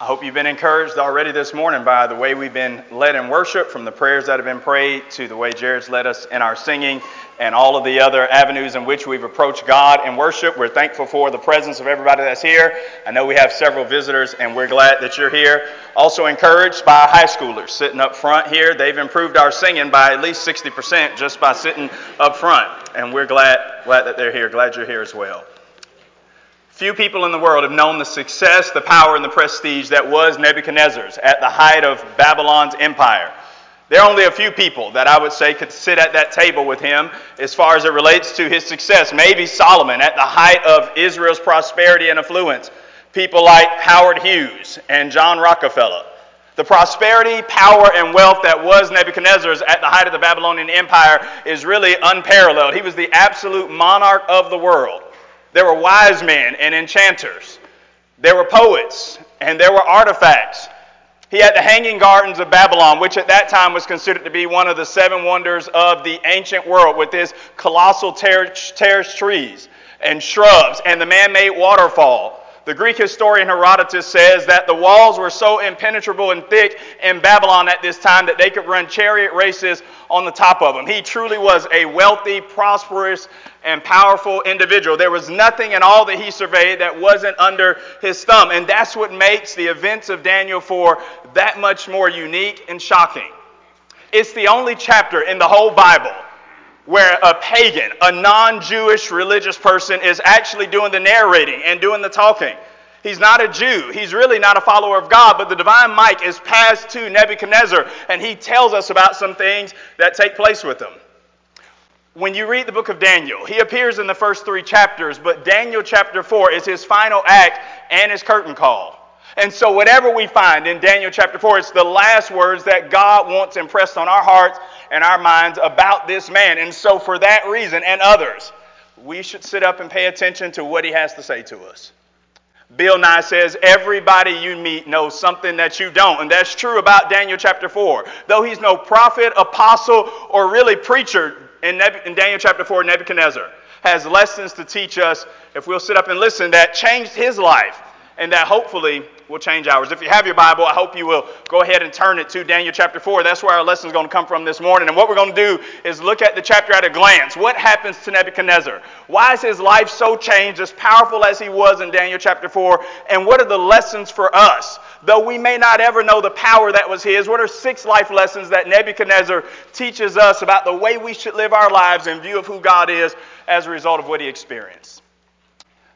I hope you've been encouraged already this morning by the way we've been led in worship, from the prayers that have been prayed to the way Jared's led us in our singing and all of the other avenues in which we've approached God in worship. We're thankful for the presence of everybody that's here. I know we have several visitors, and we're glad that you're here. Also encouraged by high schoolers sitting up front here. They've improved our singing by at least 60% just by sitting up front, and we're glad, glad that they're here. Glad you're here as well. Few people in the world have known the success, the power, and the prestige that was Nebuchadnezzar's at the height of Babylon's empire. There are only a few people that I would say could sit at that table with him as far as it relates to his success. Maybe Solomon at the height of Israel's prosperity and affluence. People like Howard Hughes and John Rockefeller. The prosperity, power, and wealth that was Nebuchadnezzar's at the height of the Babylonian Empire is really unparalleled. He was the absolute monarch of the world. There were wise men and enchanters. There were poets and there were artifacts. He had the Hanging Gardens of Babylon, which at that time was considered to be one of the seven wonders of the ancient world, with its colossal terraced trees and shrubs and the man made waterfall the Greek historian Herodotus says that the walls were so impenetrable and thick in Babylon at this time that they could run chariot races on the top of them. He truly was a wealthy, prosperous, and powerful individual. There was nothing in all that he surveyed that wasn't under his thumb. And that's what makes the events of Daniel 4 that much more unique and shocking. It's the only chapter in the whole Bible where a pagan, a non Jewish religious person, is actually doing the narrating and doing the talking. He's not a Jew. He's really not a follower of God, but the divine mic is passed to Nebuchadnezzar, and he tells us about some things that take place with him. When you read the book of Daniel, he appears in the first three chapters, but Daniel chapter 4 is his final act and his curtain call. And so, whatever we find in Daniel chapter 4, it's the last words that God wants impressed on our hearts and our minds about this man. And so, for that reason and others, we should sit up and pay attention to what he has to say to us. Bill Nye says, Everybody you meet knows something that you don't. And that's true about Daniel chapter 4. Though he's no prophet, apostle, or really preacher in, in Daniel chapter 4, Nebuchadnezzar has lessons to teach us if we'll sit up and listen that changed his life and that hopefully will change ours. If you have your Bible, I hope you will go ahead and turn it to Daniel chapter 4. That's where our lesson is going to come from this morning. And what we're going to do is look at the chapter at a glance. What happens to Nebuchadnezzar? Why is his life so changed, as powerful as he was in Daniel chapter 4? And what are the lessons for us? Though we may not ever know the power that was his, what are six life lessons that Nebuchadnezzar teaches us about the way we should live our lives in view of who God is as a result of what he experienced?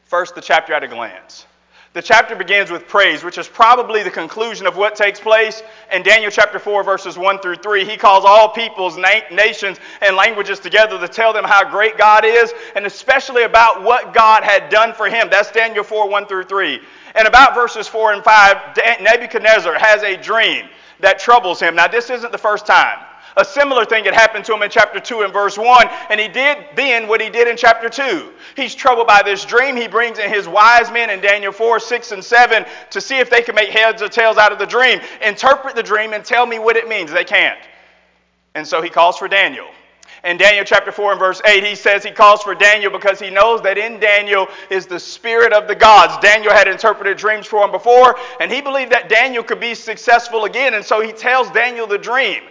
First, the chapter at a glance. The chapter begins with praise, which is probably the conclusion of what takes place in Daniel chapter 4, verses 1 through 3. He calls all peoples, na- nations, and languages together to tell them how great God is, and especially about what God had done for him. That's Daniel 4, 1 through 3. And about verses 4 and 5, Nebuchadnezzar has a dream that troubles him. Now, this isn't the first time. A similar thing had happened to him in chapter 2 and verse 1, and he did then what he did in chapter 2. He's troubled by this dream. He brings in his wise men in Daniel 4, 6, and 7 to see if they can make heads or tails out of the dream. Interpret the dream and tell me what it means. They can't. And so he calls for Daniel. In Daniel chapter 4 and verse 8, he says he calls for Daniel because he knows that in Daniel is the spirit of the gods. Daniel had interpreted dreams for him before, and he believed that Daniel could be successful again. And so he tells Daniel the dream.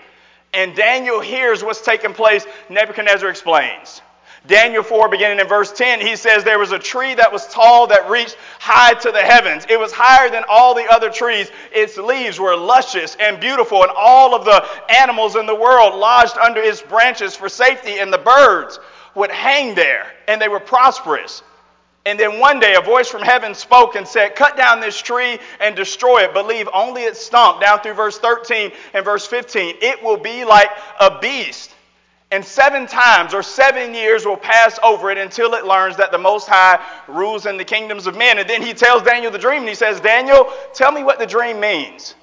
And Daniel hears what's taking place. Nebuchadnezzar explains. Daniel 4, beginning in verse 10, he says, There was a tree that was tall that reached high to the heavens. It was higher than all the other trees. Its leaves were luscious and beautiful, and all of the animals in the world lodged under its branches for safety, and the birds would hang there, and they were prosperous. And then one day a voice from heaven spoke and said, Cut down this tree and destroy it, but leave only its stump. Down through verse 13 and verse 15. It will be like a beast. And seven times or seven years will pass over it until it learns that the Most High rules in the kingdoms of men. And then he tells Daniel the dream, and he says, Daniel, tell me what the dream means.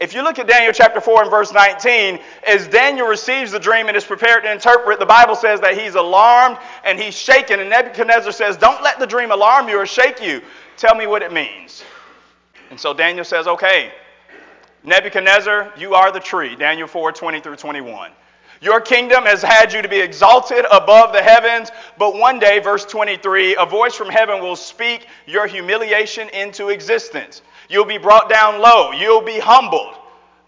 If you look at Daniel chapter 4 and verse 19, as Daniel receives the dream and is prepared to interpret, the Bible says that he's alarmed and he's shaken. And Nebuchadnezzar says, Don't let the dream alarm you or shake you. Tell me what it means. And so Daniel says, Okay, Nebuchadnezzar, you are the tree. Daniel 4 20 through 21. Your kingdom has had you to be exalted above the heavens, but one day, verse 23, a voice from heaven will speak your humiliation into existence. You'll be brought down low, you'll be humbled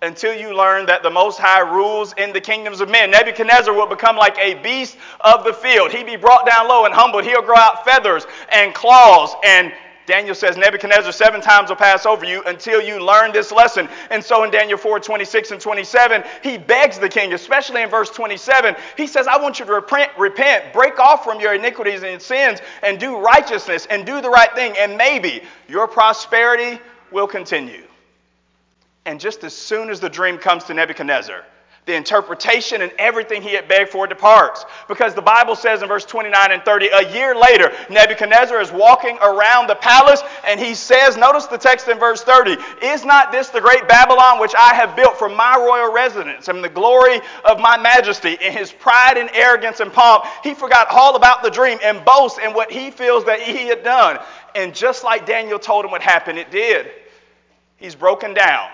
until you learn that the Most High rules in the kingdoms of men. Nebuchadnezzar will become like a beast of the field. He'd be brought down low and humbled. He'll grow out feathers and claws and Daniel says Nebuchadnezzar seven times will pass over you until you learn this lesson. And so in Daniel 4 26 and 27, he begs the king, especially in verse 27, he says, I want you to repent, repent, break off from your iniquities and sins, and do righteousness and do the right thing, and maybe your prosperity will continue. And just as soon as the dream comes to Nebuchadnezzar, the interpretation and everything he had begged for departs. Because the Bible says in verse 29 and 30, a year later, Nebuchadnezzar is walking around the palace and he says, notice the text in verse 30, Is not this the great Babylon which I have built for my royal residence and the glory of my majesty? In his pride and arrogance and pomp, he forgot all about the dream and boasts in what he feels that he had done. And just like Daniel told him what happened, it did. He's broken down.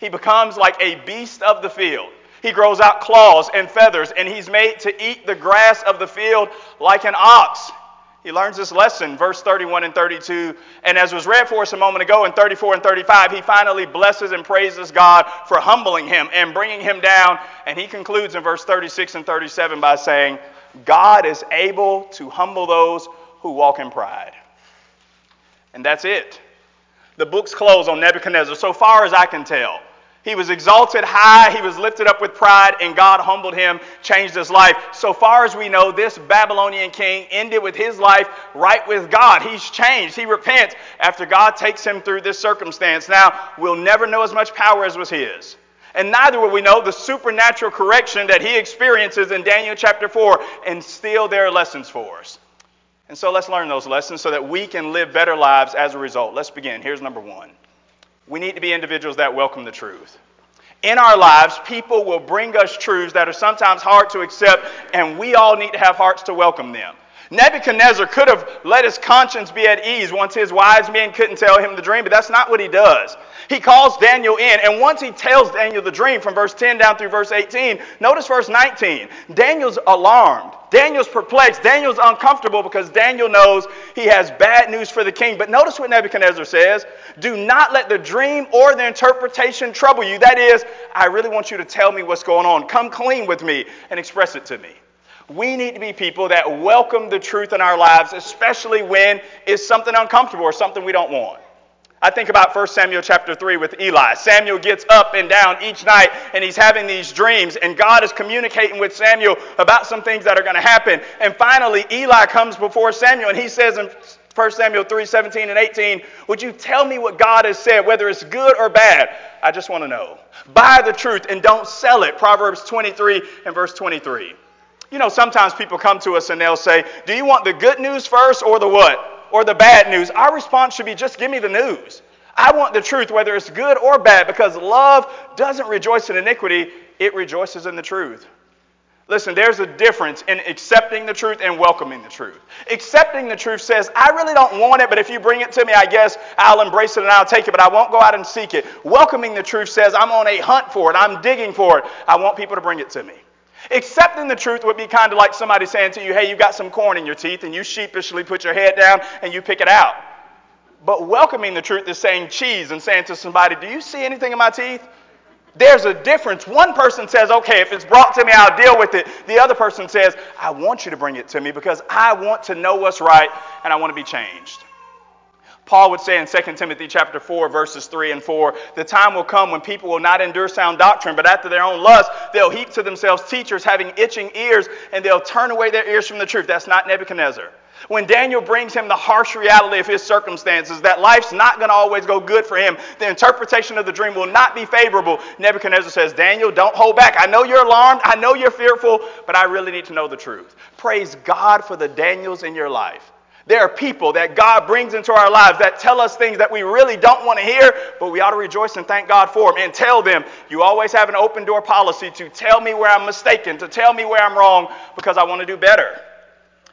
He becomes like a beast of the field. He grows out claws and feathers, and he's made to eat the grass of the field like an ox. He learns this lesson, verse 31 and 32. And as was read for us a moment ago in 34 and 35, he finally blesses and praises God for humbling him and bringing him down. And he concludes in verse 36 and 37 by saying, God is able to humble those who walk in pride. And that's it. The book's close on Nebuchadnezzar, so far as I can tell. He was exalted high, he was lifted up with pride, and God humbled him, changed his life. So far as we know, this Babylonian king ended with his life right with God. He's changed. He repents after God takes him through this circumstance. Now, we'll never know as much power as was his. And neither will we know the supernatural correction that he experiences in Daniel chapter 4, and still there are lessons for us. And so let's learn those lessons so that we can live better lives as a result. Let's begin. Here's number one. We need to be individuals that welcome the truth. In our lives, people will bring us truths that are sometimes hard to accept, and we all need to have hearts to welcome them. Nebuchadnezzar could have let his conscience be at ease once his wise men couldn't tell him the dream, but that's not what he does. He calls Daniel in, and once he tells Daniel the dream from verse 10 down through verse 18, notice verse 19. Daniel's alarmed. Daniel's perplexed. Daniel's uncomfortable because Daniel knows he has bad news for the king. But notice what Nebuchadnezzar says Do not let the dream or the interpretation trouble you. That is, I really want you to tell me what's going on. Come clean with me and express it to me. We need to be people that welcome the truth in our lives, especially when it's something uncomfortable or something we don't want. I think about 1 Samuel chapter 3 with Eli. Samuel gets up and down each night and he's having these dreams, and God is communicating with Samuel about some things that are going to happen. And finally, Eli comes before Samuel and he says in 1 Samuel 3 17 and 18, Would you tell me what God has said, whether it's good or bad? I just want to know. Buy the truth and don't sell it. Proverbs 23 and verse 23. You know, sometimes people come to us and they'll say, Do you want the good news first or the what? or the bad news. Our response should be just give me the news. I want the truth, whether it's good or bad, because love doesn't rejoice in iniquity, it rejoices in the truth. Listen, there's a difference in accepting the truth and welcoming the truth. Accepting the truth says, I really don't want it, but if you bring it to me, I guess I'll embrace it and I'll take it, but I won't go out and seek it. Welcoming the truth says, I'm on a hunt for it, I'm digging for it, I want people to bring it to me. Accepting the truth would be kind of like somebody saying to you, hey, you got some corn in your teeth, and you sheepishly put your head down and you pick it out. But welcoming the truth is saying cheese and saying to somebody, do you see anything in my teeth? There's a difference. One person says, okay, if it's brought to me, I'll deal with it. The other person says, I want you to bring it to me because I want to know what's right and I want to be changed. Paul would say in 2 Timothy chapter 4 verses 3 and 4, the time will come when people will not endure sound doctrine, but after their own lust, they'll heap to themselves teachers having itching ears, and they'll turn away their ears from the truth. That's not Nebuchadnezzar. When Daniel brings him the harsh reality of his circumstances, that life's not going to always go good for him, the interpretation of the dream will not be favorable. Nebuchadnezzar says, Daniel, don't hold back. I know you're alarmed. I know you're fearful, but I really need to know the truth. Praise God for the Daniels in your life. There are people that God brings into our lives that tell us things that we really don't want to hear, but we ought to rejoice and thank God for them and tell them, you always have an open door policy to tell me where I'm mistaken, to tell me where I'm wrong, because I want to do better.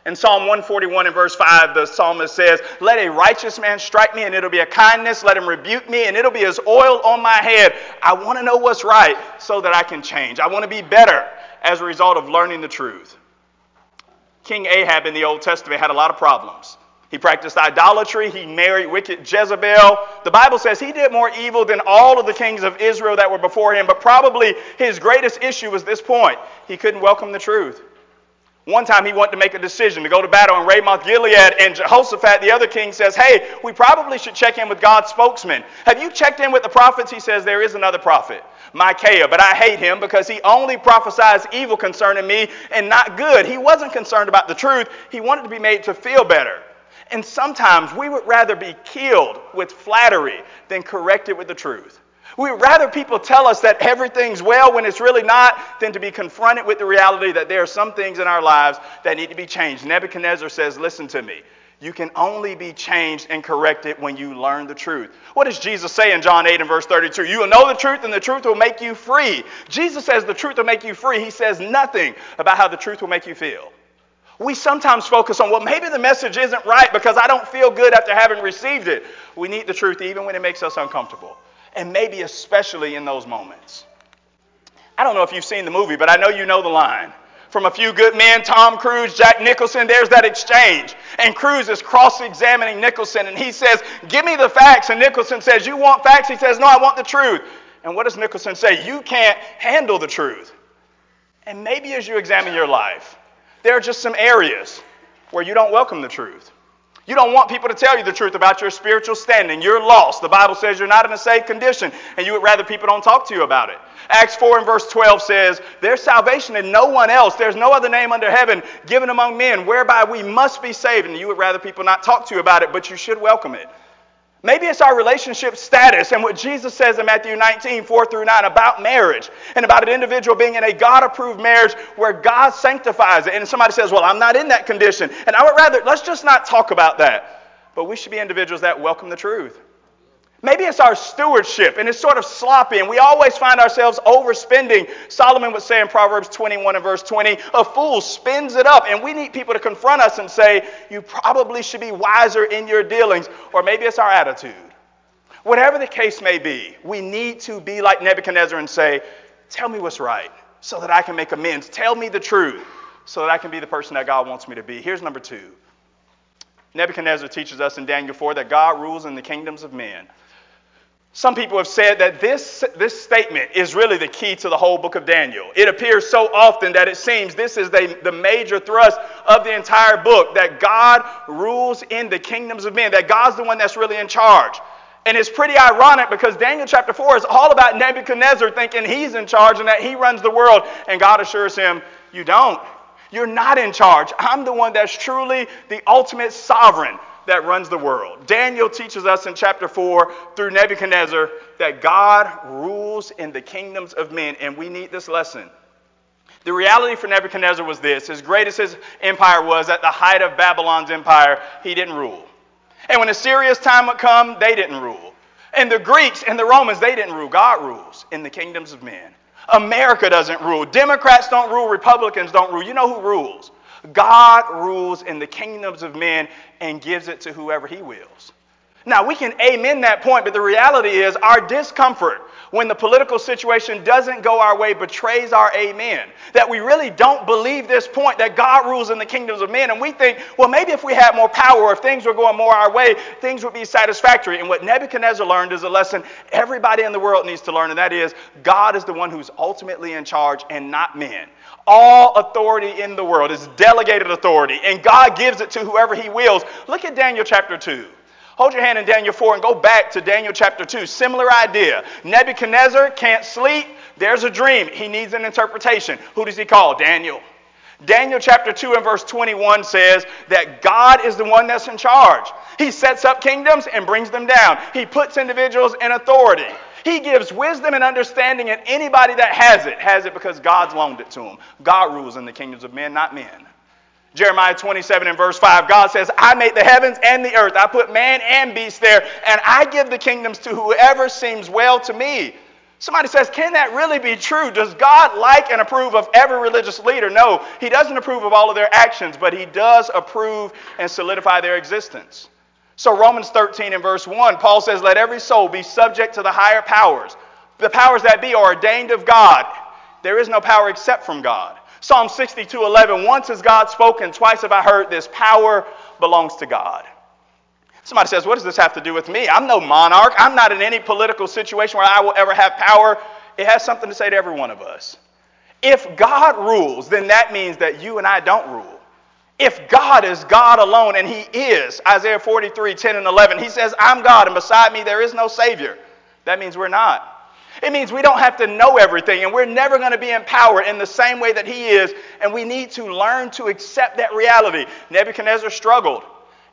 In Psalm 141 and verse 5, the psalmist says, Let a righteous man strike me, and it'll be a kindness. Let him rebuke me, and it'll be as oil on my head. I want to know what's right so that I can change. I want to be better. as a result of learning the truth. King Ahab in the Old Testament had a lot of problems. He practiced idolatry. He married wicked Jezebel. The Bible says he did more evil than all of the kings of Israel that were before him, but probably his greatest issue was this point he couldn't welcome the truth. One time he wanted to make a decision to go to battle in Ramoth Gilead, and Jehoshaphat, the other king, says, Hey, we probably should check in with God's spokesman. Have you checked in with the prophets? He says, There is another prophet, Micaiah, but I hate him because he only prophesies evil concerning me and not good. He wasn't concerned about the truth, he wanted to be made to feel better. And sometimes we would rather be killed with flattery than corrected with the truth. We would rather people tell us that everything's well when it's really not than to be confronted with the reality that there are some things in our lives that need to be changed. Nebuchadnezzar says, Listen to me. You can only be changed and corrected when you learn the truth. What does Jesus say in John 8 and verse 32? You will know the truth, and the truth will make you free. Jesus says the truth will make you free. He says nothing about how the truth will make you feel. We sometimes focus on, well, maybe the message isn't right because I don't feel good after having received it. We need the truth even when it makes us uncomfortable, and maybe especially in those moments. I don't know if you've seen the movie, but I know you know the line. From a few good men, Tom Cruise, Jack Nicholson, there's that exchange. And Cruise is cross examining Nicholson, and he says, Give me the facts. And Nicholson says, You want facts? He says, No, I want the truth. And what does Nicholson say? You can't handle the truth. And maybe as you examine your life, there are just some areas where you don't welcome the truth. You don't want people to tell you the truth about your spiritual standing. You're lost. The Bible says you're not in a safe condition, and you would rather people don't talk to you about it. Acts 4 and verse 12 says, There's salvation in no one else. There's no other name under heaven given among men whereby we must be saved. And you would rather people not talk to you about it, but you should welcome it. Maybe it's our relationship status and what Jesus says in Matthew 19, 4 through 9 about marriage and about an individual being in a God approved marriage where God sanctifies it. And somebody says, Well, I'm not in that condition. And I would rather, let's just not talk about that. But we should be individuals that welcome the truth. Maybe it's our stewardship and it's sort of sloppy and we always find ourselves overspending. Solomon would say in Proverbs 21 and verse 20, a fool spends it up. And we need people to confront us and say, you probably should be wiser in your dealings. Or maybe it's our attitude. Whatever the case may be, we need to be like Nebuchadnezzar and say, tell me what's right so that I can make amends. Tell me the truth so that I can be the person that God wants me to be. Here's number two. Nebuchadnezzar teaches us in Daniel 4 that God rules in the kingdoms of men. Some people have said that this, this statement is really the key to the whole book of Daniel. It appears so often that it seems this is the, the major thrust of the entire book that God rules in the kingdoms of men, that God's the one that's really in charge. And it's pretty ironic because Daniel chapter 4 is all about Nebuchadnezzar thinking he's in charge and that he runs the world. And God assures him, You don't. You're not in charge. I'm the one that's truly the ultimate sovereign that runs the world. Daniel teaches us in chapter 4 through Nebuchadnezzar that God rules in the kingdoms of men, and we need this lesson. The reality for Nebuchadnezzar was this as great as his empire was, at the height of Babylon's empire, he didn't rule. And when Assyria's time would come, they didn't rule. And the Greeks and the Romans, they didn't rule. God rules in the kingdoms of men. America doesn't rule. Democrats don't rule. Republicans don't rule. You know who rules? God rules in the kingdoms of men and gives it to whoever he wills. Now, we can amen that point, but the reality is our discomfort when the political situation doesn't go our way betrays our amen. That we really don't believe this point that God rules in the kingdoms of men. And we think, well, maybe if we had more power or if things were going more our way, things would be satisfactory. And what Nebuchadnezzar learned is a lesson everybody in the world needs to learn, and that is God is the one who's ultimately in charge and not men. All authority in the world is delegated authority, and God gives it to whoever He wills. Look at Daniel chapter 2. Hold your hand in Daniel 4 and go back to Daniel chapter 2. Similar idea. Nebuchadnezzar can't sleep. There's a dream. He needs an interpretation. Who does he call? Daniel. Daniel chapter 2 and verse 21 says that God is the one that's in charge. He sets up kingdoms and brings them down. He puts individuals in authority. He gives wisdom and understanding, and anybody that has it has it because God's loaned it to him. God rules in the kingdoms of men, not men. Jeremiah 27 and verse 5, God says, I made the heavens and the earth. I put man and beast there, and I give the kingdoms to whoever seems well to me. Somebody says, Can that really be true? Does God like and approve of every religious leader? No, He doesn't approve of all of their actions, but He does approve and solidify their existence. So, Romans 13 and verse 1, Paul says, Let every soul be subject to the higher powers. The powers that be are ordained of God. there is no power except from God. Psalm 62 11, once has God spoken, twice have I heard this power belongs to God. Somebody says, What does this have to do with me? I'm no monarch. I'm not in any political situation where I will ever have power. It has something to say to every one of us. If God rules, then that means that you and I don't rule. If God is God alone, and He is, Isaiah 43, 10 and 11, He says, I'm God, and beside me there is no Savior. That means we're not. It means we don't have to know everything, and we're never going to be empowered in the same way that He is, and we need to learn to accept that reality. Nebuchadnezzar struggled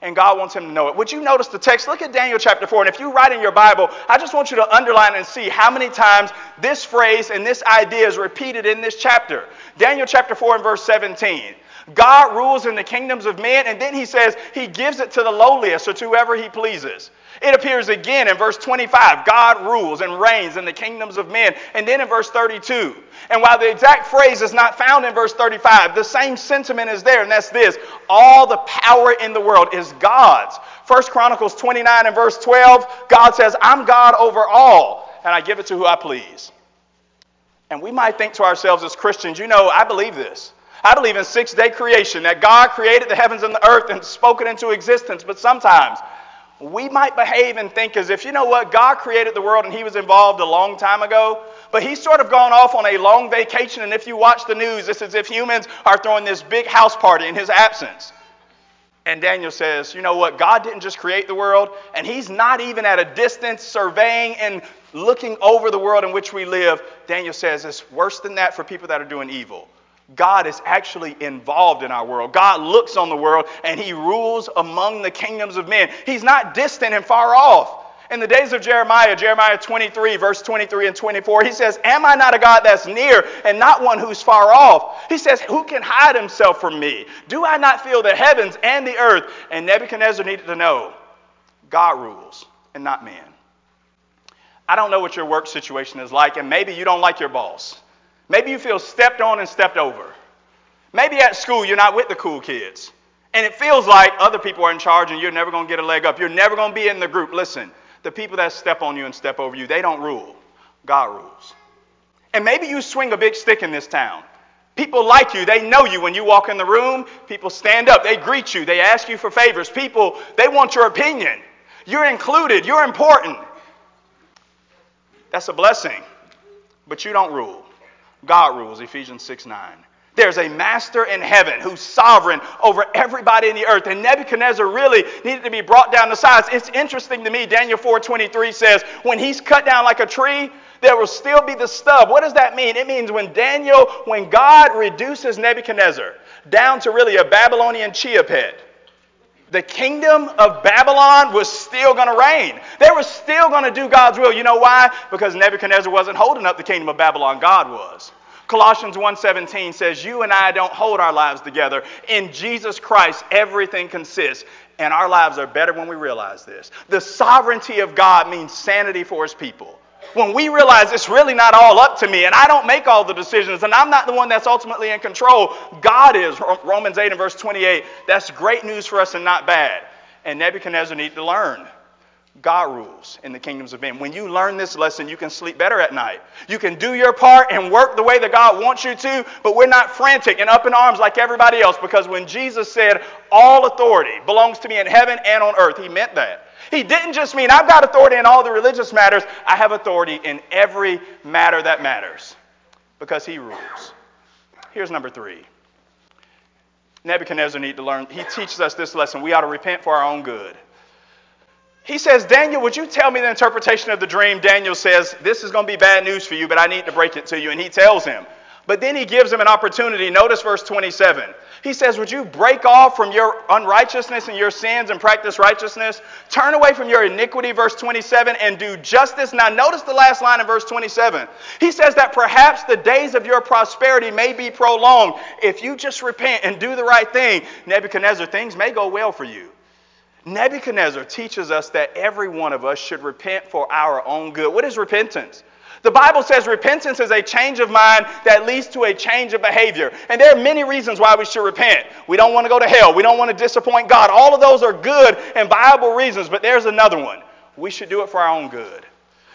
and God wants him to know it. Would you notice the text? Look at Daniel chapter 4. And if you write in your Bible, I just want you to underline and see how many times this phrase and this idea is repeated in this chapter. Daniel chapter 4 and verse 17. God rules in the kingdoms of men, and then he says he gives it to the lowliest or to whoever he pleases. It appears again in verse 25 God rules and reigns in the kingdoms of men. And then in verse 32. And while the exact phrase is not found in verse 35, the same sentiment is there, and that's this all the power in the world is God's. First Chronicles 29 and verse 12, God says, I'm God over all, and I give it to who I please. And we might think to ourselves as Christians, you know, I believe this. I believe in six day creation, that God created the heavens and the earth and spoke it into existence. But sometimes we might behave and think as if, you know what, God created the world and he was involved a long time ago, but he's sort of gone off on a long vacation. And if you watch the news, it's as if humans are throwing this big house party in his absence. And Daniel says, you know what, God didn't just create the world, and he's not even at a distance surveying and looking over the world in which we live. Daniel says it's worse than that for people that are doing evil. God is actually involved in our world. God looks on the world and he rules among the kingdoms of men. He's not distant and far off. In the days of Jeremiah, Jeremiah 23, verse 23 and 24, he says, Am I not a God that's near and not one who's far off? He says, Who can hide himself from me? Do I not feel the heavens and the earth? And Nebuchadnezzar needed to know God rules and not man. I don't know what your work situation is like, and maybe you don't like your boss. Maybe you feel stepped on and stepped over. Maybe at school you're not with the cool kids. And it feels like other people are in charge and you're never going to get a leg up. You're never going to be in the group. Listen, the people that step on you and step over you, they don't rule. God rules. And maybe you swing a big stick in this town. People like you. They know you when you walk in the room. People stand up. They greet you. They ask you for favors. People, they want your opinion. You're included. You're important. That's a blessing. But you don't rule. God rules, Ephesians 6 9. There's a master in heaven who's sovereign over everybody in the earth. And Nebuchadnezzar really needed to be brought down to size. It's interesting to me, Daniel 4:23 says, when he's cut down like a tree, there will still be the stub. What does that mean? It means when Daniel, when God reduces Nebuchadnezzar down to really a Babylonian chia pet, the kingdom of Babylon was still going to reign. They were still going to do God's will. You know why? Because Nebuchadnezzar wasn't holding up the kingdom of Babylon, God was. Colossians 1:17 says, "You and I don't hold our lives together. In Jesus Christ everything consists." And our lives are better when we realize this. The sovereignty of God means sanity for his people when we realize it's really not all up to me and I don't make all the decisions and I'm not the one that's ultimately in control, God is. Romans 8 and verse 28. That's great news for us and not bad. And Nebuchadnezzar needed to learn. God rules in the kingdoms of men. When you learn this lesson, you can sleep better at night. You can do your part and work the way that God wants you to, but we're not frantic and up in arms like everybody else because when Jesus said, All authority belongs to me in heaven and on earth, he meant that. He didn't just mean, I've got authority in all the religious matters, I have authority in every matter that matters because he rules. Here's number three. Nebuchadnezzar need to learn. He teaches us this lesson. We ought to repent for our own good. He says, Daniel, would you tell me the interpretation of the dream? Daniel says, This is going to be bad news for you, but I need to break it to you. And he tells him. But then he gives him an opportunity. Notice verse 27. He says, Would you break off from your unrighteousness and your sins and practice righteousness? Turn away from your iniquity, verse 27, and do justice. Now, notice the last line in verse 27. He says that perhaps the days of your prosperity may be prolonged. If you just repent and do the right thing, Nebuchadnezzar, things may go well for you. Nebuchadnezzar teaches us that every one of us should repent for our own good. What is repentance? The Bible says repentance is a change of mind that leads to a change of behavior. And there are many reasons why we should repent. We don't want to go to hell. We don't want to disappoint God. All of those are good and viable reasons, but there's another one. We should do it for our own good.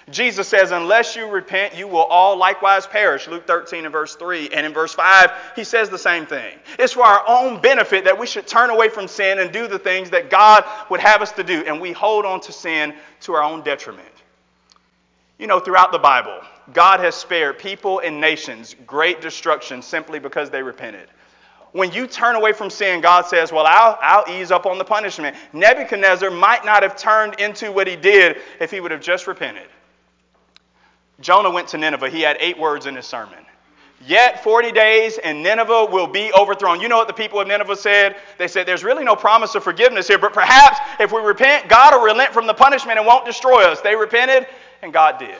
Jesus says, Unless you repent, you will all likewise perish. Luke 13 and verse 3. And in verse 5, he says the same thing. It's for our own benefit that we should turn away from sin and do the things that God would have us to do. And we hold on to sin to our own detriment. You know, throughout the Bible, God has spared people and nations great destruction simply because they repented. When you turn away from sin, God says, Well, I'll, I'll ease up on the punishment. Nebuchadnezzar might not have turned into what he did if he would have just repented. Jonah went to Nineveh. He had eight words in his sermon. Yet 40 days and Nineveh will be overthrown. You know what the people of Nineveh said? They said, There's really no promise of forgiveness here, but perhaps if we repent, God will relent from the punishment and won't destroy us. They repented, and God did.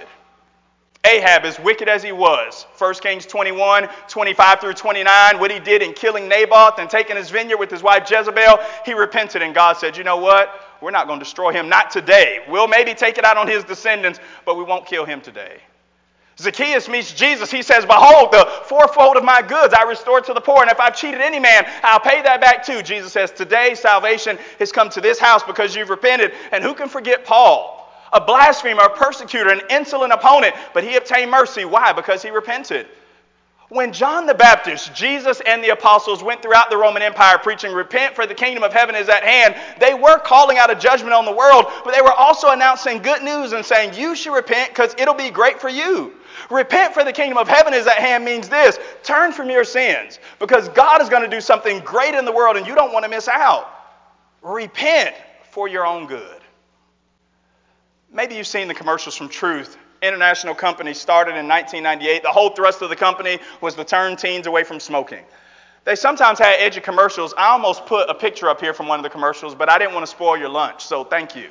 Ahab, as wicked as he was, 1 Kings 21, 25 through 29, what he did in killing Naboth and taking his vineyard with his wife Jezebel, he repented, and God said, You know what? We're not going to destroy him. Not today. We'll maybe take it out on his descendants, but we won't kill him today. Zacchaeus meets Jesus. He says, Behold, the fourfold of my goods I restore to the poor, and if I've cheated any man, I'll pay that back too. Jesus says, Today salvation has come to this house because you've repented. And who can forget Paul? A blasphemer, a persecutor, an insolent opponent, but he obtained mercy. Why? Because he repented. When John the Baptist, Jesus, and the apostles went throughout the Roman Empire preaching, Repent, for the kingdom of heaven is at hand, they were calling out a judgment on the world, but they were also announcing good news and saying, You should repent because it'll be great for you. Repent for the kingdom of heaven is at hand means this turn from your sins because God is going to do something great in the world and you don't want to miss out. Repent for your own good. Maybe you've seen the commercials from Truth. International company started in 1998. The whole thrust of the company was to turn teens away from smoking. They sometimes had edgy commercials. I almost put a picture up here from one of the commercials, but I didn't want to spoil your lunch, so thank you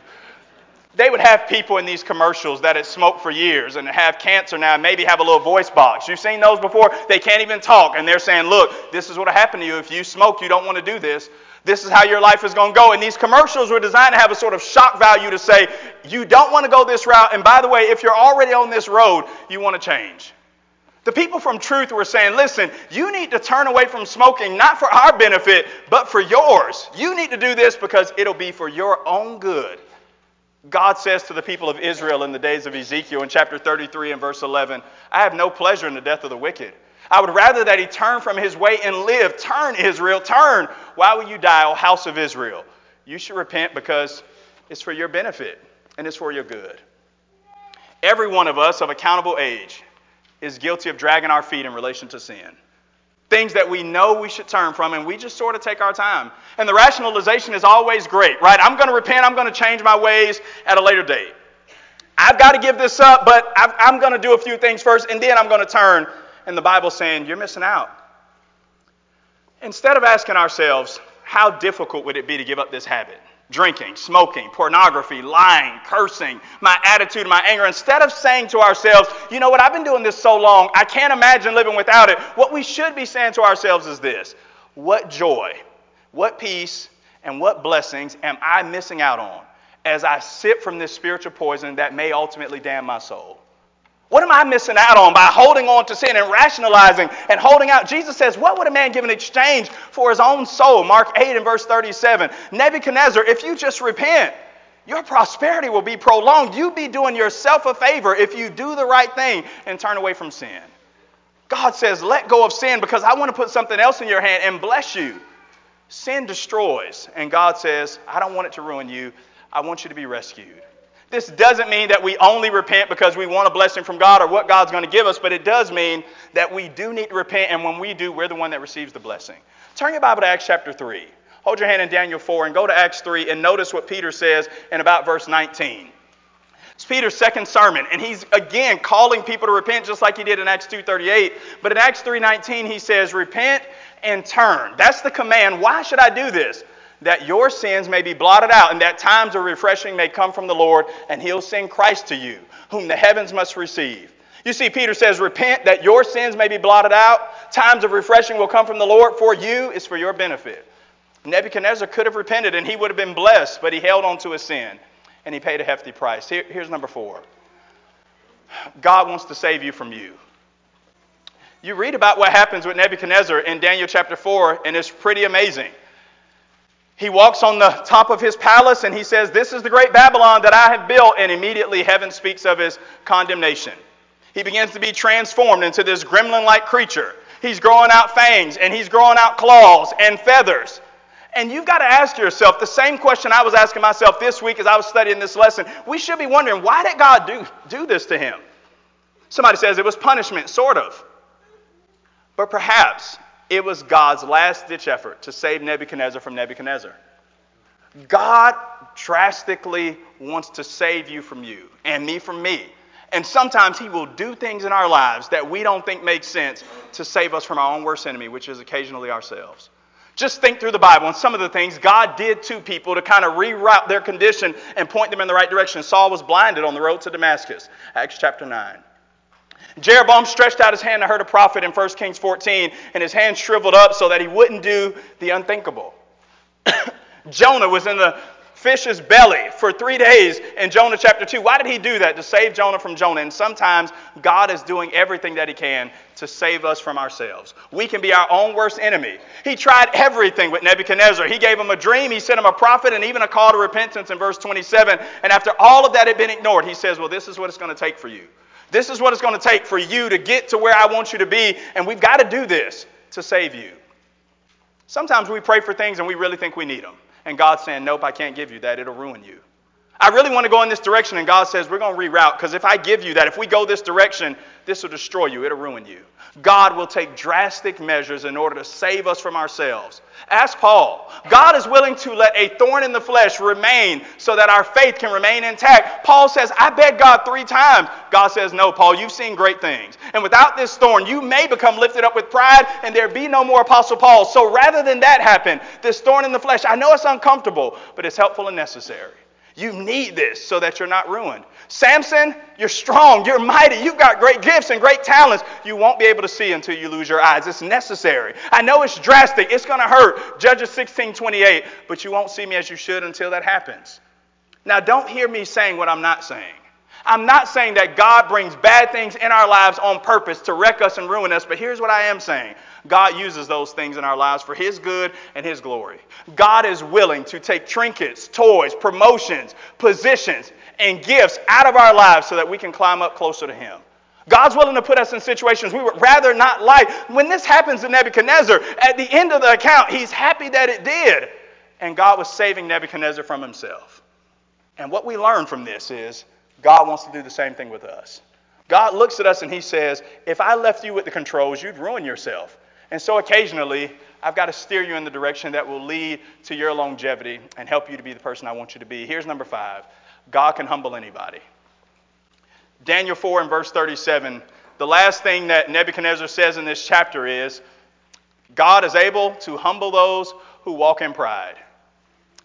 they would have people in these commercials that had smoked for years and have cancer now, and maybe have a little voice box. You've seen those before? They can't even talk, and they're saying, Look, this is what will happen to you if you smoke. You don't want to do this. This is how your life is going to go. And these commercials were designed to have a sort of shock value to say, You don't want to go this route. And by the way, if you're already on this road, you want to change. The people from Truth were saying, Listen, you need to turn away from smoking, not for our benefit, but for yours. You need to do this because it'll be for your own good. God says to the people of Israel in the days of Ezekiel in chapter 33 and verse 11, I have no pleasure in the death of the wicked. I would rather that he turn from his way and live. Turn, Israel, turn. Why will you die, O house of Israel? You should repent because it's for your benefit and it's for your good. Every one of us of accountable age is guilty of dragging our feet in relation to sin things that we know we should turn from, and we just sort of take our time. And the rationalization is always great, right? I'm going to repent, I'm going to change my ways at a later date. I've got to give this up, but I'm going to do a few things first, and then I'm going to turn. And the Bible's saying, You're missing out. Instead of asking ourselves, How difficult would it be to give up this habit? Drinking, smoking, pornography, lying, cursing, my attitude, my anger, instead of saying to ourselves, you know what, I've been doing this so long, I can't imagine living without it, what we should be saying to ourselves is this What joy, what peace, and what blessings am I missing out on as I sip from this spiritual poison that may ultimately damn my soul? What am I missing out on by holding on to sin and rationalizing and holding out? Jesus says, What would a man give in exchange for his own soul? Mark 8 and verse 37. Nebuchadnezzar, if you just repent, your prosperity will be prolonged. You'd be doing yourself a favor if you do the right thing and turn away from sin. God says, Let go of sin because I want to put something else in your hand and bless you. Sin destroys. And God says, I don't want it to ruin you. I want you to be rescued. This doesn't mean that we only repent because we want a blessing from God or what God's going to give us, but it does mean that we do need to repent, and when we do, we're the one that receives the blessing. Turn your Bible to Acts chapter 3. Hold your hand in Daniel 4 and go to Acts 3 and notice what Peter says in about verse 19. It's Peter's second sermon, and he's again calling people to repent just like he did in Acts 2:38. But in Acts 3:19, he says, "Repent and turn." That's the command. Why should I do this? That your sins may be blotted out, and that times of refreshing may come from the Lord, and he'll send Christ to you, whom the heavens must receive. You see, Peter says, Repent that your sins may be blotted out. Times of refreshing will come from the Lord for you, is for your benefit. Nebuchadnezzar could have repented and he would have been blessed, but he held on to his sin and he paid a hefty price. Here, here's number four God wants to save you from you. You read about what happens with Nebuchadnezzar in Daniel chapter 4, and it's pretty amazing. He walks on the top of his palace and he says, This is the great Babylon that I have built. And immediately heaven speaks of his condemnation. He begins to be transformed into this gremlin like creature. He's growing out fangs and he's growing out claws and feathers. And you've got to ask yourself the same question I was asking myself this week as I was studying this lesson. We should be wondering, why did God do, do this to him? Somebody says it was punishment, sort of. But perhaps it was God's last ditch effort to save Nebuchadnezzar from Nebuchadnezzar. God drastically wants to save you from you and me from me. And sometimes He will do things in our lives that we don't think make sense to save us from our own worst enemy, which is occasionally ourselves. Just think through the Bible and some of the things God did to people to kind of reroute their condition and point them in the right direction. Saul was blinded on the road to Damascus, Acts chapter 9. Jeroboam stretched out his hand to hurt a prophet in 1 Kings 14, and his hand shriveled up so that he wouldn't do the unthinkable. Jonah was in the fish's belly for three days in Jonah chapter 2. Why did he do that? To save Jonah from Jonah. And sometimes God is doing everything that he can to save us from ourselves. We can be our own worst enemy. He tried everything with Nebuchadnezzar. He gave him a dream, he sent him a prophet, and even a call to repentance in verse 27. And after all of that had been ignored, he says, Well, this is what it's going to take for you. This is what it's going to take for you to get to where I want you to be, and we've got to do this to save you. Sometimes we pray for things and we really think we need them. And God's saying, Nope, I can't give you that. It'll ruin you. I really want to go in this direction, and God says, We're going to reroute because if I give you that, if we go this direction, this will destroy you, it'll ruin you. God will take drastic measures in order to save us from ourselves. Ask Paul. God is willing to let a thorn in the flesh remain so that our faith can remain intact. Paul says, I begged God three times. God says, No, Paul, you've seen great things. And without this thorn, you may become lifted up with pride and there be no more Apostle Paul. So rather than that happen, this thorn in the flesh, I know it's uncomfortable, but it's helpful and necessary. You need this so that you're not ruined. Samson, you're strong, you're mighty, you've got great gifts and great talents. You won't be able to see until you lose your eyes. It's necessary. I know it's drastic, it's going to hurt. Judges 16 28, but you won't see me as you should until that happens. Now, don't hear me saying what I'm not saying. I'm not saying that God brings bad things in our lives on purpose to wreck us and ruin us, but here's what I am saying God uses those things in our lives for His good and His glory. God is willing to take trinkets, toys, promotions, positions, and gifts out of our lives so that we can climb up closer to Him. God's willing to put us in situations we would rather not like. When this happens to Nebuchadnezzar, at the end of the account, he's happy that it did. And God was saving Nebuchadnezzar from himself. And what we learn from this is God wants to do the same thing with us. God looks at us and he says, If I left you with the controls, you'd ruin yourself. And so occasionally, I've got to steer you in the direction that will lead to your longevity and help you to be the person I want you to be. Here's number five God can humble anybody. Daniel 4 and verse 37, the last thing that Nebuchadnezzar says in this chapter is God is able to humble those who walk in pride.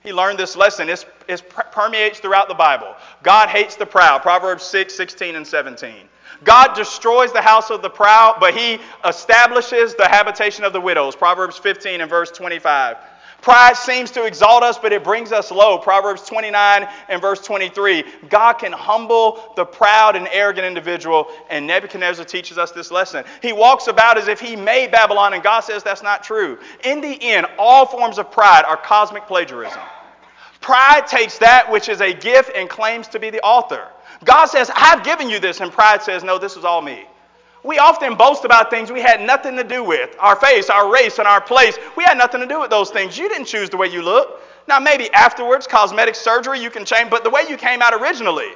He learned this lesson. It permeates throughout the Bible. God hates the proud. Proverbs 6, 16, and 17. God destroys the house of the proud, but he establishes the habitation of the widows. Proverbs 15 and verse 25. Pride seems to exalt us, but it brings us low. Proverbs 29 and verse 23. God can humble the proud and arrogant individual, and Nebuchadnezzar teaches us this lesson. He walks about as if he made Babylon, and God says that's not true. In the end, all forms of pride are cosmic plagiarism. Pride takes that which is a gift and claims to be the author. God says, I've given you this, and pride says, No, this is all me. We often boast about things we had nothing to do with our face, our race, and our place. We had nothing to do with those things. You didn't choose the way you look. Now, maybe afterwards, cosmetic surgery, you can change, but the way you came out originally,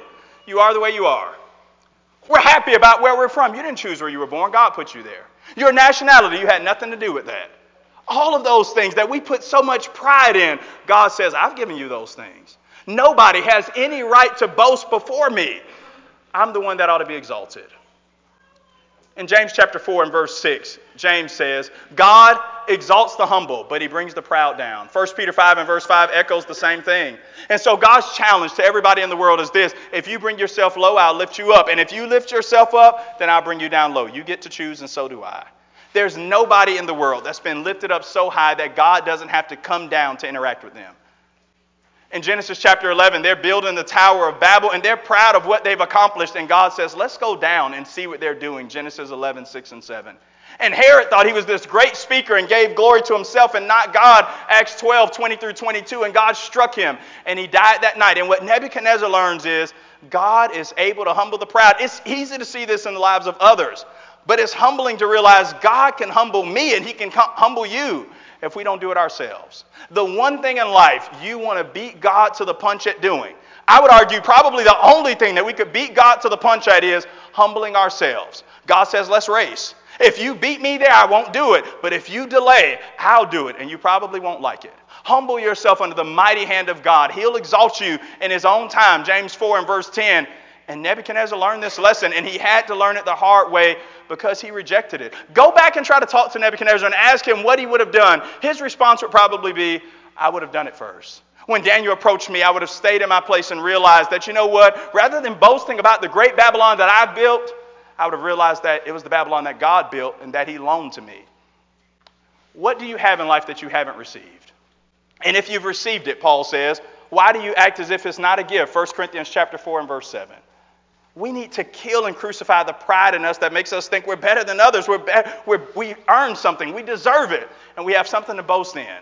you are the way you are. We're happy about where we're from. You didn't choose where you were born, God put you there. Your nationality, you had nothing to do with that. All of those things that we put so much pride in, God says, I've given you those things. Nobody has any right to boast before me. I'm the one that ought to be exalted. In James chapter 4 and verse 6, James says, God exalts the humble, but he brings the proud down. 1 Peter 5 and verse 5 echoes the same thing. And so God's challenge to everybody in the world is this if you bring yourself low, I'll lift you up. And if you lift yourself up, then I'll bring you down low. You get to choose, and so do I. There's nobody in the world that's been lifted up so high that God doesn't have to come down to interact with them. In Genesis chapter 11, they're building the Tower of Babel and they're proud of what they've accomplished. And God says, Let's go down and see what they're doing. Genesis 11, 6 and 7. And Herod thought he was this great speaker and gave glory to himself and not God. Acts 12, 20 through 22. And God struck him and he died that night. And what Nebuchadnezzar learns is God is able to humble the proud. It's easy to see this in the lives of others, but it's humbling to realize God can humble me and he can humble you if we don't do it ourselves. The one thing in life you want to beat God to the punch at doing, I would argue probably the only thing that we could beat God to the punch at is humbling ourselves. God says, let's race. If you beat me there, I won't do it. But if you delay, I'll do it. And you probably won't like it. Humble yourself under the mighty hand of God. He'll exalt you in his own time. James 4 and verse 10. And Nebuchadnezzar learned this lesson, and he had to learn it the hard way because he rejected it. Go back and try to talk to Nebuchadnezzar and ask him what he would have done. His response would probably be, I would have done it first. When Daniel approached me, I would have stayed in my place and realized that, you know what, rather than boasting about the great Babylon that I built, I would have realized that it was the Babylon that God built and that He loaned to me. What do you have in life that you haven't received? And if you've received it, Paul says, why do you act as if it's not a gift? 1 Corinthians chapter 4 and verse 7. We need to kill and crucify the pride in us that makes us think we're better than others. We're be- we're, we earn something, we deserve it, and we have something to boast in.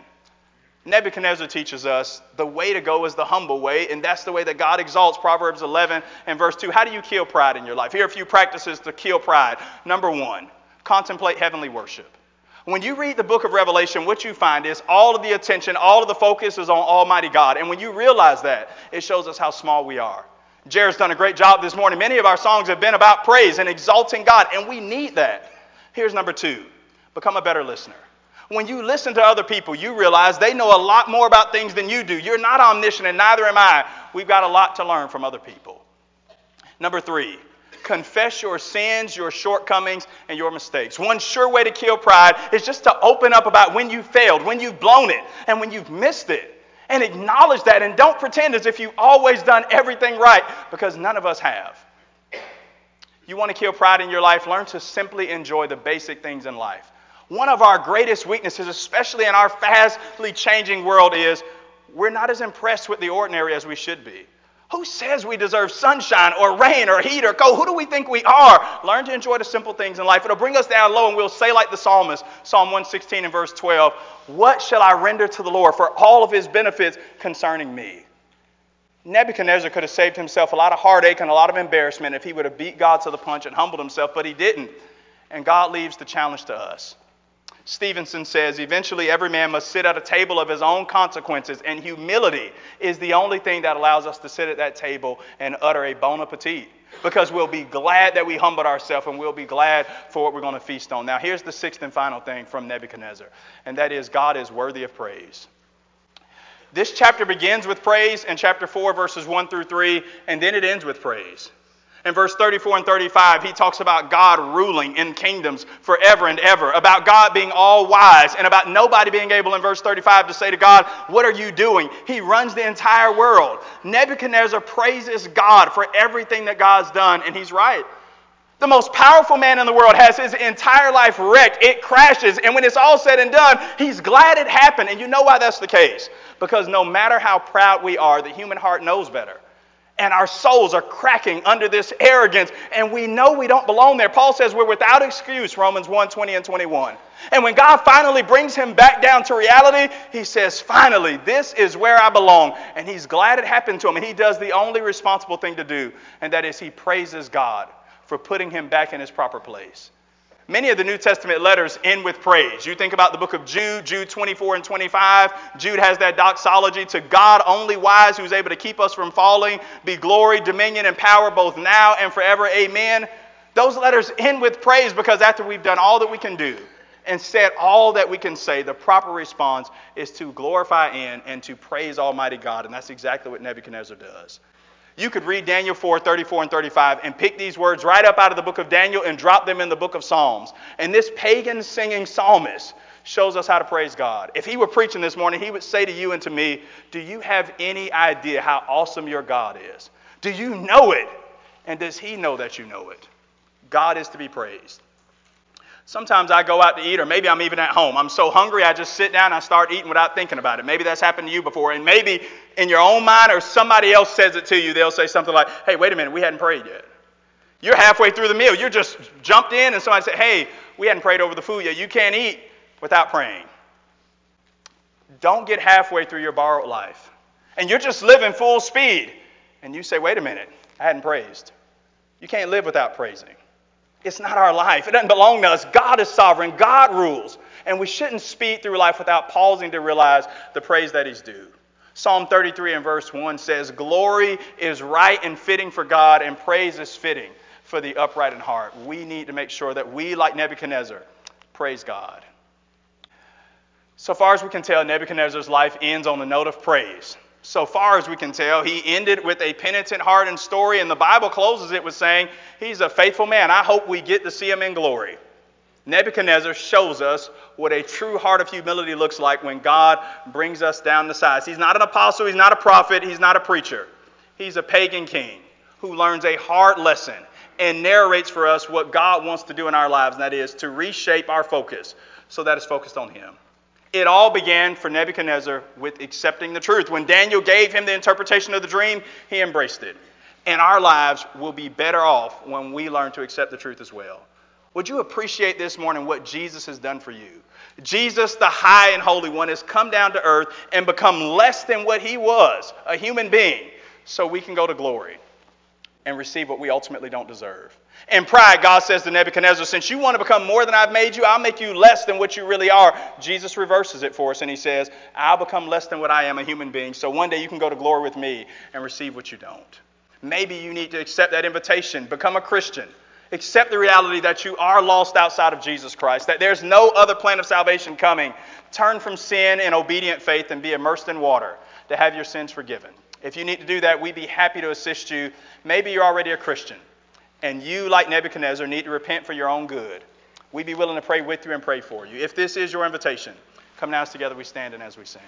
Nebuchadnezzar teaches us the way to go is the humble way, and that's the way that God exalts. Proverbs 11 and verse 2. How do you kill pride in your life? Here are a few practices to kill pride. Number one, contemplate heavenly worship. When you read the book of Revelation, what you find is all of the attention, all of the focus is on Almighty God. And when you realize that, it shows us how small we are. Jared's done a great job this morning. Many of our songs have been about praise and exalting God, and we need that. Here's number two become a better listener. When you listen to other people, you realize they know a lot more about things than you do. You're not omniscient, and neither am I. We've got a lot to learn from other people. Number three, confess your sins, your shortcomings, and your mistakes. One sure way to kill pride is just to open up about when you failed, when you've blown it, and when you've missed it. And acknowledge that and don't pretend as if you've always done everything right because none of us have. You want to kill pride in your life? Learn to simply enjoy the basic things in life. One of our greatest weaknesses, especially in our fastly changing world, is we're not as impressed with the ordinary as we should be. Who says we deserve sunshine or rain or heat or cold? Who do we think we are? Learn to enjoy the simple things in life. It'll bring us down low and we'll say, like the psalmist, Psalm 116 and verse 12, What shall I render to the Lord for all of his benefits concerning me? Nebuchadnezzar could have saved himself a lot of heartache and a lot of embarrassment if he would have beat God to the punch and humbled himself, but he didn't. And God leaves the challenge to us. Stevenson says, eventually every man must sit at a table of his own consequences, and humility is the only thing that allows us to sit at that table and utter a bon appetit. Because we'll be glad that we humbled ourselves and we'll be glad for what we're going to feast on. Now, here's the sixth and final thing from Nebuchadnezzar, and that is God is worthy of praise. This chapter begins with praise in chapter 4, verses 1 through 3, and then it ends with praise. In verse 34 and 35, he talks about God ruling in kingdoms forever and ever, about God being all wise, and about nobody being able in verse 35 to say to God, What are you doing? He runs the entire world. Nebuchadnezzar praises God for everything that God's done, and he's right. The most powerful man in the world has his entire life wrecked. It crashes. And when it's all said and done, he's glad it happened. And you know why that's the case? Because no matter how proud we are, the human heart knows better and our souls are cracking under this arrogance, and we know we don't belong there. Paul says we're without excuse, Romans 1 20 and 21. And when God finally brings him back down to reality, he says, Finally, this is where I belong. And he's glad it happened to him, and he does the only responsible thing to do, and that is he praises God for putting him back in his proper place. Many of the New Testament letters end with praise. You think about the book of Jude, Jude 24 and 25. Jude has that doxology to God only wise, who's able to keep us from falling, be glory, dominion, and power both now and forever. Amen. Those letters end with praise because after we've done all that we can do and said all that we can say, the proper response is to glorify in and to praise Almighty God. And that's exactly what Nebuchadnezzar does. You could read Daniel 4, 34 and 35 and pick these words right up out of the book of Daniel and drop them in the book of Psalms. And this pagan singing psalmist shows us how to praise God. If he were preaching this morning, he would say to you and to me, Do you have any idea how awesome your God is? Do you know it? And does he know that you know it? God is to be praised. Sometimes I go out to eat, or maybe I'm even at home. I'm so hungry, I just sit down and I start eating without thinking about it. Maybe that's happened to you before. And maybe in your own mind, or somebody else says it to you, they'll say something like, Hey, wait a minute, we hadn't prayed yet. You're halfway through the meal. You're just jumped in, and somebody said, Hey, we hadn't prayed over the food yet. You can't eat without praying. Don't get halfway through your borrowed life. And you're just living full speed. And you say, Wait a minute, I hadn't praised. You can't live without praising. It's not our life. It doesn't belong to us. God is sovereign. God rules. And we shouldn't speed through life without pausing to realize the praise that He's due. Psalm 33 and verse 1 says, Glory is right and fitting for God, and praise is fitting for the upright in heart. We need to make sure that we, like Nebuchadnezzar, praise God. So far as we can tell, Nebuchadnezzar's life ends on a note of praise so far as we can tell. He ended with a penitent heart and story, and the Bible closes it with saying, He's a faithful man. I hope we get to see him in glory. Nebuchadnezzar shows us what a true heart of humility looks like when God brings us down to size. He's not an apostle, he's not a prophet, he's not a preacher. He's a pagan king who learns a hard lesson and narrates for us what God wants to do in our lives, and that is to reshape our focus so that it's focused on Him. It all began for Nebuchadnezzar with accepting the truth. When Daniel gave him the interpretation of the dream, he embraced it. And our lives will be better off when we learn to accept the truth as well. Would you appreciate this morning what Jesus has done for you? Jesus, the high and holy one, has come down to earth and become less than what he was, a human being, so we can go to glory and receive what we ultimately don't deserve. In pride, God says to Nebuchadnezzar, Since you want to become more than I've made you, I'll make you less than what you really are. Jesus reverses it for us and he says, I'll become less than what I am, a human being. So one day you can go to glory with me and receive what you don't. Maybe you need to accept that invitation, become a Christian. Accept the reality that you are lost outside of Jesus Christ, that there's no other plan of salvation coming. Turn from sin in obedient faith and be immersed in water to have your sins forgiven. If you need to do that, we'd be happy to assist you. Maybe you're already a Christian and you, like Nebuchadnezzar, need to repent for your own good, we'd be willing to pray with you and pray for you. If this is your invitation, come now as together we stand and as we sing.